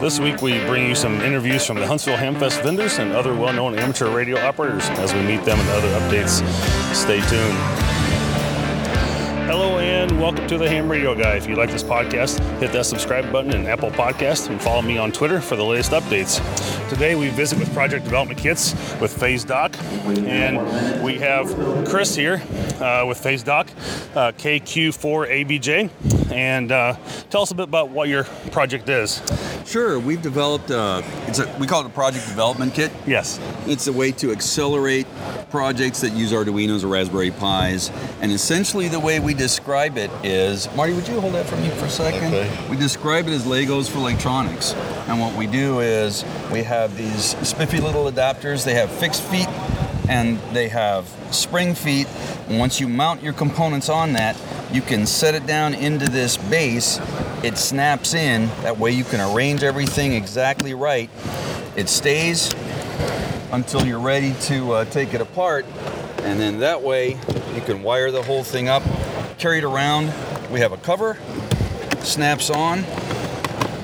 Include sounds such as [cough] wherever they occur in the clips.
This week we bring you some interviews from the Huntsville Hamfest vendors and other well-known amateur radio operators as we meet them and other updates. Stay tuned. Hello and welcome to the Ham Radio Guy. If you like this podcast, hit that subscribe button in Apple Podcast and follow me on Twitter for the latest updates. Today we visit with Project Development Kits with Phase Dock, and we have Chris here uh, with Phase Dock, uh, KQ4ABJ, and uh, tell us a bit about what your project is. Sure, we've developed a, it's a, we call it a project development kit. Yes. It's a way to accelerate projects that use Arduinos or Raspberry Pis. And essentially the way we describe it is, Marty, would you hold that for me for a second? Okay. We describe it as Legos for electronics. And what we do is we have these spiffy little adapters. They have fixed feet and they have spring feet. And once you mount your components on that, you can set it down into this base. It snaps in. That way you can arrange everything exactly right. It stays until you're ready to uh, take it apart. And then that way you can wire the whole thing up, carry it around. We have a cover, snaps on.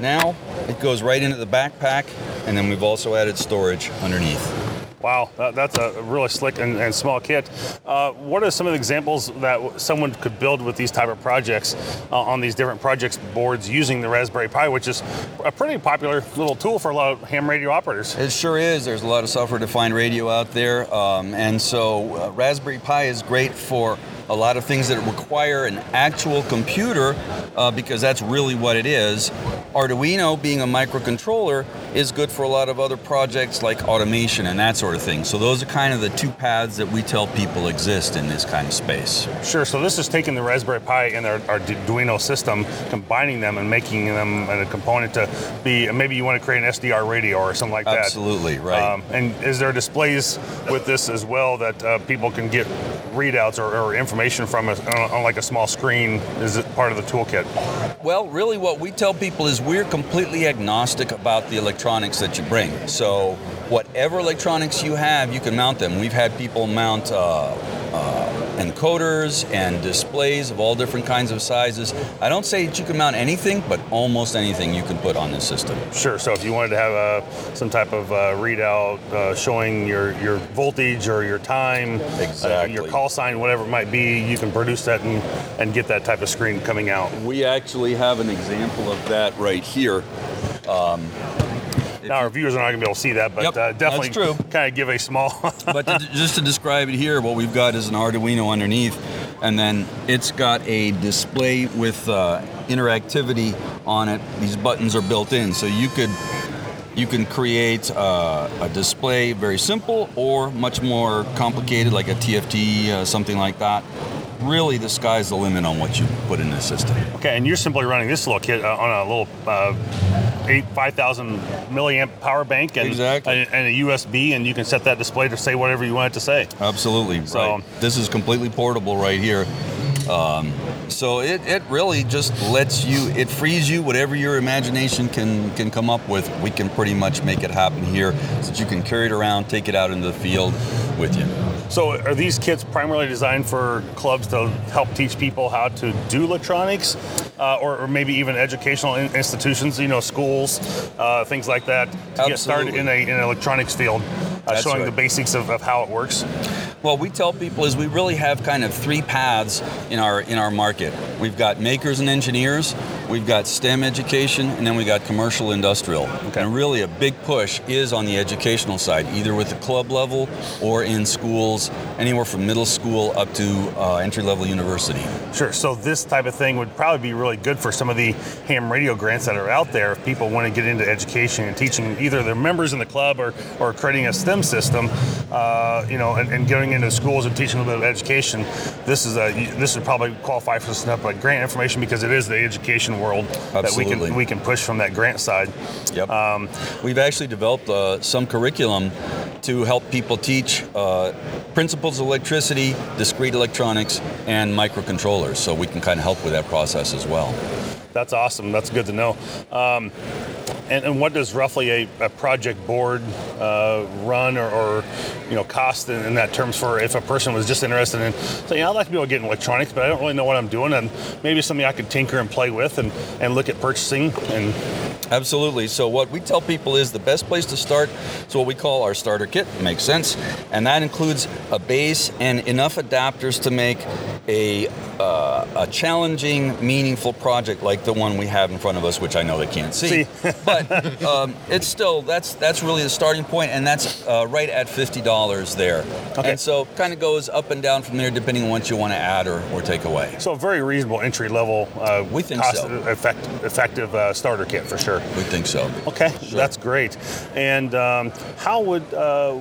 Now it goes right into the backpack, and then we've also added storage underneath. Wow, that, that's a really slick and, and small kit. Uh, what are some of the examples that someone could build with these type of projects uh, on these different projects boards using the Raspberry Pi, which is a pretty popular little tool for a lot of ham radio operators? It sure is. There's a lot of software-defined radio out there, um, and so uh, Raspberry Pi is great for a lot of things that require an actual computer uh, because that's really what it is. Arduino, being a microcontroller, is good for a lot of other projects like automation and that sort of thing. So those are kind of the two paths that we tell people exist in this kind of space. Sure. So this is taking the Raspberry Pi and our Arduino system, combining them and making them a component to be. Maybe you want to create an SDR radio or something like that. Absolutely right. Um, and is there displays with this as well that uh, people can get readouts or, or information from a, on, on like a small screen? Is it part of the toolkit? Well, really, what we tell people is we're completely agnostic about the electronics that you bring. So, whatever electronics you have, you can mount them. We've had people mount uh, uh, encoders and displays of all different kinds of sizes. I don't say that you can mount anything, but almost anything you can put on this system. Sure. So, if you wanted to have uh, some type of uh, readout uh, showing your, your voltage or your time, exactly. your call sign, whatever it might be, you can produce that and, and get that type of screen coming out. We actually have an example of that right here. Um, now our viewers are not going to be able to see that, but yep, uh, definitely kind of give a small. [laughs] but to, just to describe it here, what we've got is an Arduino underneath, and then it's got a display with uh, interactivity on it. These buttons are built in, so you could you can create uh, a display very simple or much more complicated, like a TFT, uh, something like that really the sky's the limit on what you put in the system. Okay, and you're simply running this little kit uh, on a little uh, eight five thousand milliamp power bank and, exactly. a, and, a USB, and you can set that display to say whatever you want it to say. Absolutely. So right. this is completely portable right here. Um, so it, it really just lets you it frees you whatever your imagination can can come up with we can pretty much make it happen here so that you can carry it around take it out into the field with you so are these kits primarily designed for clubs to help teach people how to do electronics uh, or, or, maybe even educational institutions you know schools uh, things like that to Absolutely. get started in, a, in an electronics field uh, showing right. the basics of, of how it works well, we tell people is we really have kind of three paths in our in our market. We've got makers and engineers, we've got STEM education, and then we got commercial industrial. Okay. And really, a big push is on the educational side, either with the club level or in schools, anywhere from middle school up to uh, entry level university. Sure. So this type of thing would probably be really good for some of the ham radio grants that are out there if people want to get into education and teaching either their members in the club or, or creating a STEM system, uh, you know, and, and going into schools and teaching a little bit of education. This is a this would probably qualify for some like grant information because it is the education world Absolutely. that we can we can push from that grant side. Yep. Um, We've actually developed uh, some curriculum to help people teach uh, principles of electricity, discrete electronics, and microcontrollers. So we can kind of help with that process as well. That's awesome. That's good to know. Um, and, and, what does roughly a, a project board uh, run or, or, you know cost in, in, that terms for if a person was just interested in saying I'd like to be able to get in electronics, but I don't really know what I'm doing, and maybe something I could tinker and play with and, and look at purchasing and Absolutely. So what we tell people is the best place to start is what we call our starter kit. Makes sense, and that includes a base and enough adapters to make a uh, a challenging, meaningful project like the one we have in front of us, which I know they can't see. See. but um, it's still that's that's really the starting point, and that's uh, right at fifty dollars there. Okay. And so it kind of goes up and down from there depending on what you want to add or, or take away. So a very reasonable entry level, uh, We think cost so. effect, effective uh, starter kit for sure. We think so. Okay, that's great. And um, how would uh,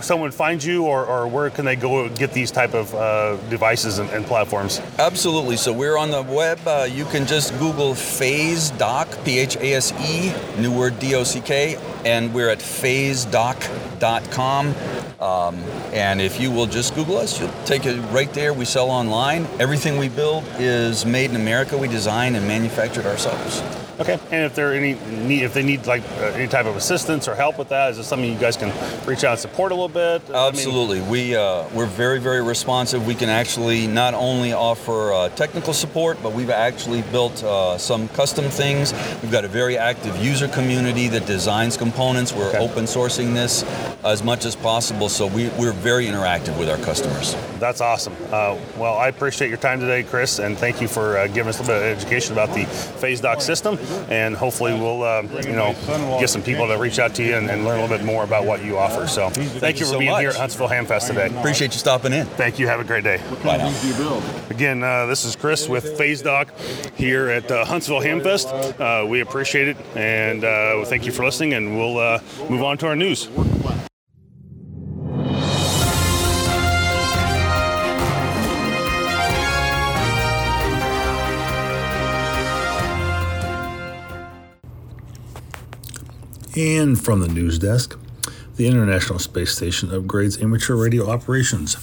someone find you, or, or where can they go get these type of uh, devices and, and platforms? Absolutely. So we're on the web. Uh, you can just Google Phase Dock, P H A S E, new word D O C K, and we're at phasedock.com. Um, and if you will just Google us, you'll take it right there. We sell online. Everything we build is made in America. We design and manufacture it ourselves. Okay, and if there any need, if they need like uh, any type of assistance or help with that, is this something you guys can reach out and support a little bit? I mean, Absolutely. we uh, we're very very responsive. We can actually not only offer uh, technical support, but we've actually built uh, some custom things. We've got a very active user community that designs components. We're Okay. open sourcing this as much as possible, so we, we're very interactive with our customers. That's awesome. Uh, well, I appreciate your time today, Chris, and thank you for uh, giving us a little bit of education about the PhaseDock system. And hopefully, we'll uh, you know get some people to reach out to you and, and learn a little bit more about what you offer. So, thank you you for so being much. here at Huntsville Hamfest today. Appreciate you stopping in. Thank you. Have a great day. Bye now. Again, uh, this is Chris with Phase Dock here at uh, Huntsville Hamfest. Uh, we appreciate it, and uh, thank you for listening. And we'll uh, move on to our news. And from the news desk, the International Space Station upgrades amateur radio operations.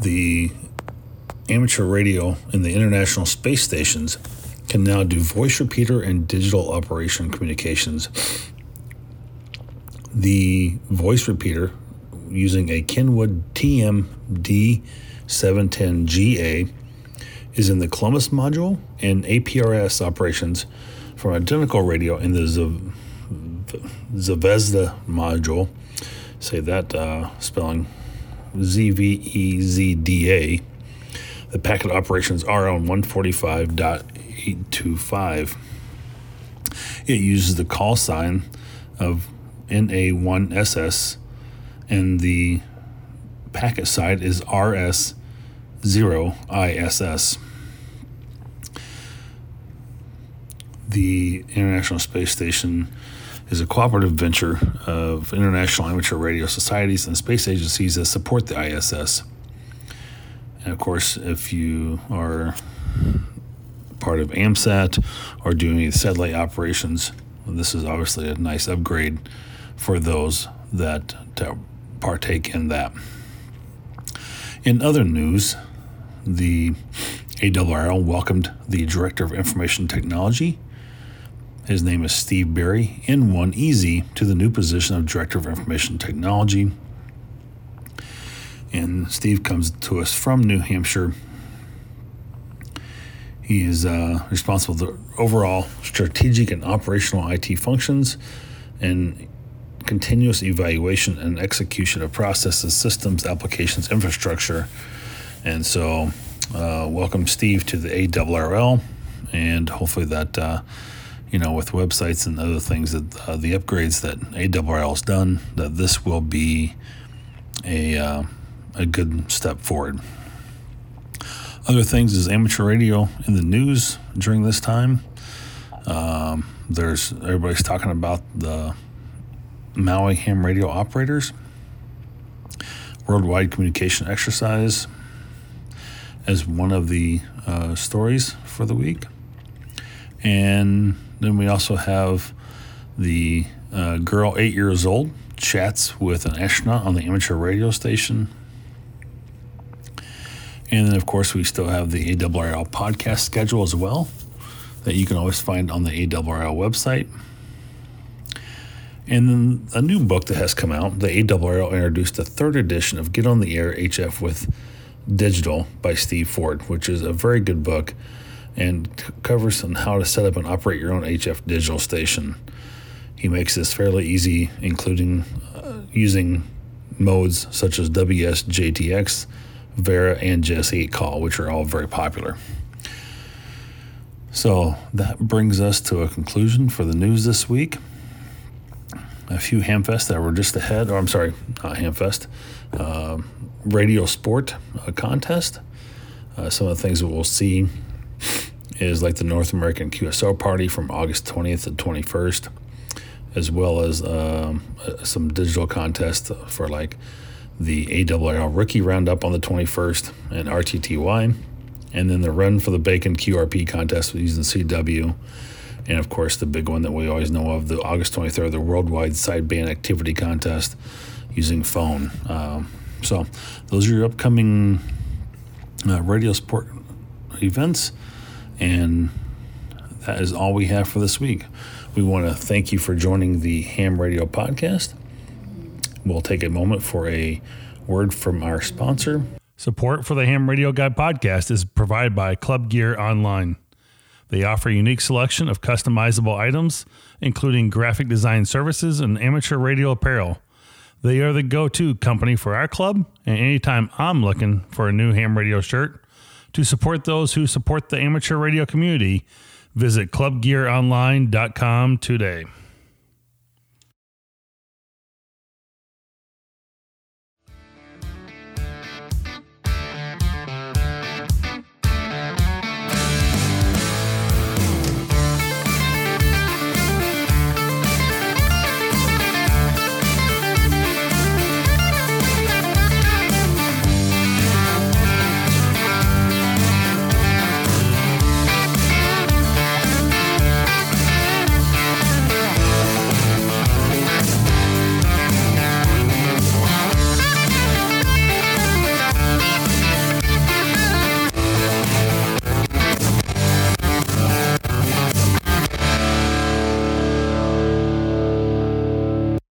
The amateur radio in the International Space Stations can now do voice repeater and digital operation communications. The voice repeater using a Kenwood TMD 710GA is in the Columbus module and APRS operations from identical radio in the Zvezda module. Say that uh, spelling Z V E Z D A. The packet operations are on 145.825. It uses the call sign of NA1SS, and the packet side is RS0ISS. The International Space Station is a cooperative venture of international amateur radio societies and space agencies that support the ISS. And of course, if you are part of AMSAT or doing any satellite operations, this is obviously a nice upgrade for those that partake in that. In other news, the ARRL welcomed the Director of Information Technology. His name is Steve Berry, in one easy to the new position of Director of Information Technology. And Steve comes to us from New Hampshire. He is uh, responsible for overall strategic and operational IT functions and continuous evaluation and execution of processes, systems, applications, infrastructure. And so, uh, welcome Steve to the ARRL, and hopefully that uh, you know with websites and other things that uh, the upgrades that ARRL has done, that this will be a uh, a good step forward. Other things is amateur radio in the news during this time. Um, there's everybody's talking about the Maui ham radio operators worldwide communication exercise as one of the uh, stories for the week. And then we also have the uh, girl, eight years old, chats with an astronaut on the amateur radio station. And then, of course, we still have the ARRL podcast schedule as well that you can always find on the ARRL website. And then a new book that has come out, the ARRL introduced the third edition of Get on the Air HF with Digital by Steve Ford, which is a very good book. And covers on how to set up and operate your own HF digital station. He makes this fairly easy, including uh, using modes such as WS, JTX, VARA, and JS8Call, which are all very popular. So that brings us to a conclusion for the news this week. A few Hamfest that were just ahead, or I'm sorry, not Hamfest, uh, Radio Sport uh, contest. Uh, some of the things that we'll see is like the North American QSO party from August 20th to 21st, as well as um, uh, some digital contests for like the ARRL Rookie Roundup on the 21st and RTTY, and then the Run for the Bacon QRP contest using CW, and of course the big one that we always know of, the August 23rd, the Worldwide Sideband Activity Contest using phone. Um, so those are your upcoming uh, radio sport events, and that is all we have for this week. We want to thank you for joining the Ham Radio podcast. We'll take a moment for a word from our sponsor. Support for the Ham Radio Guy podcast is provided by Club Gear Online. They offer a unique selection of customizable items, including graphic design services and amateur radio apparel. They are the go to company for our club, and anytime I'm looking for a new ham radio shirt, to support those who support the amateur radio community, visit clubgearonline.com today.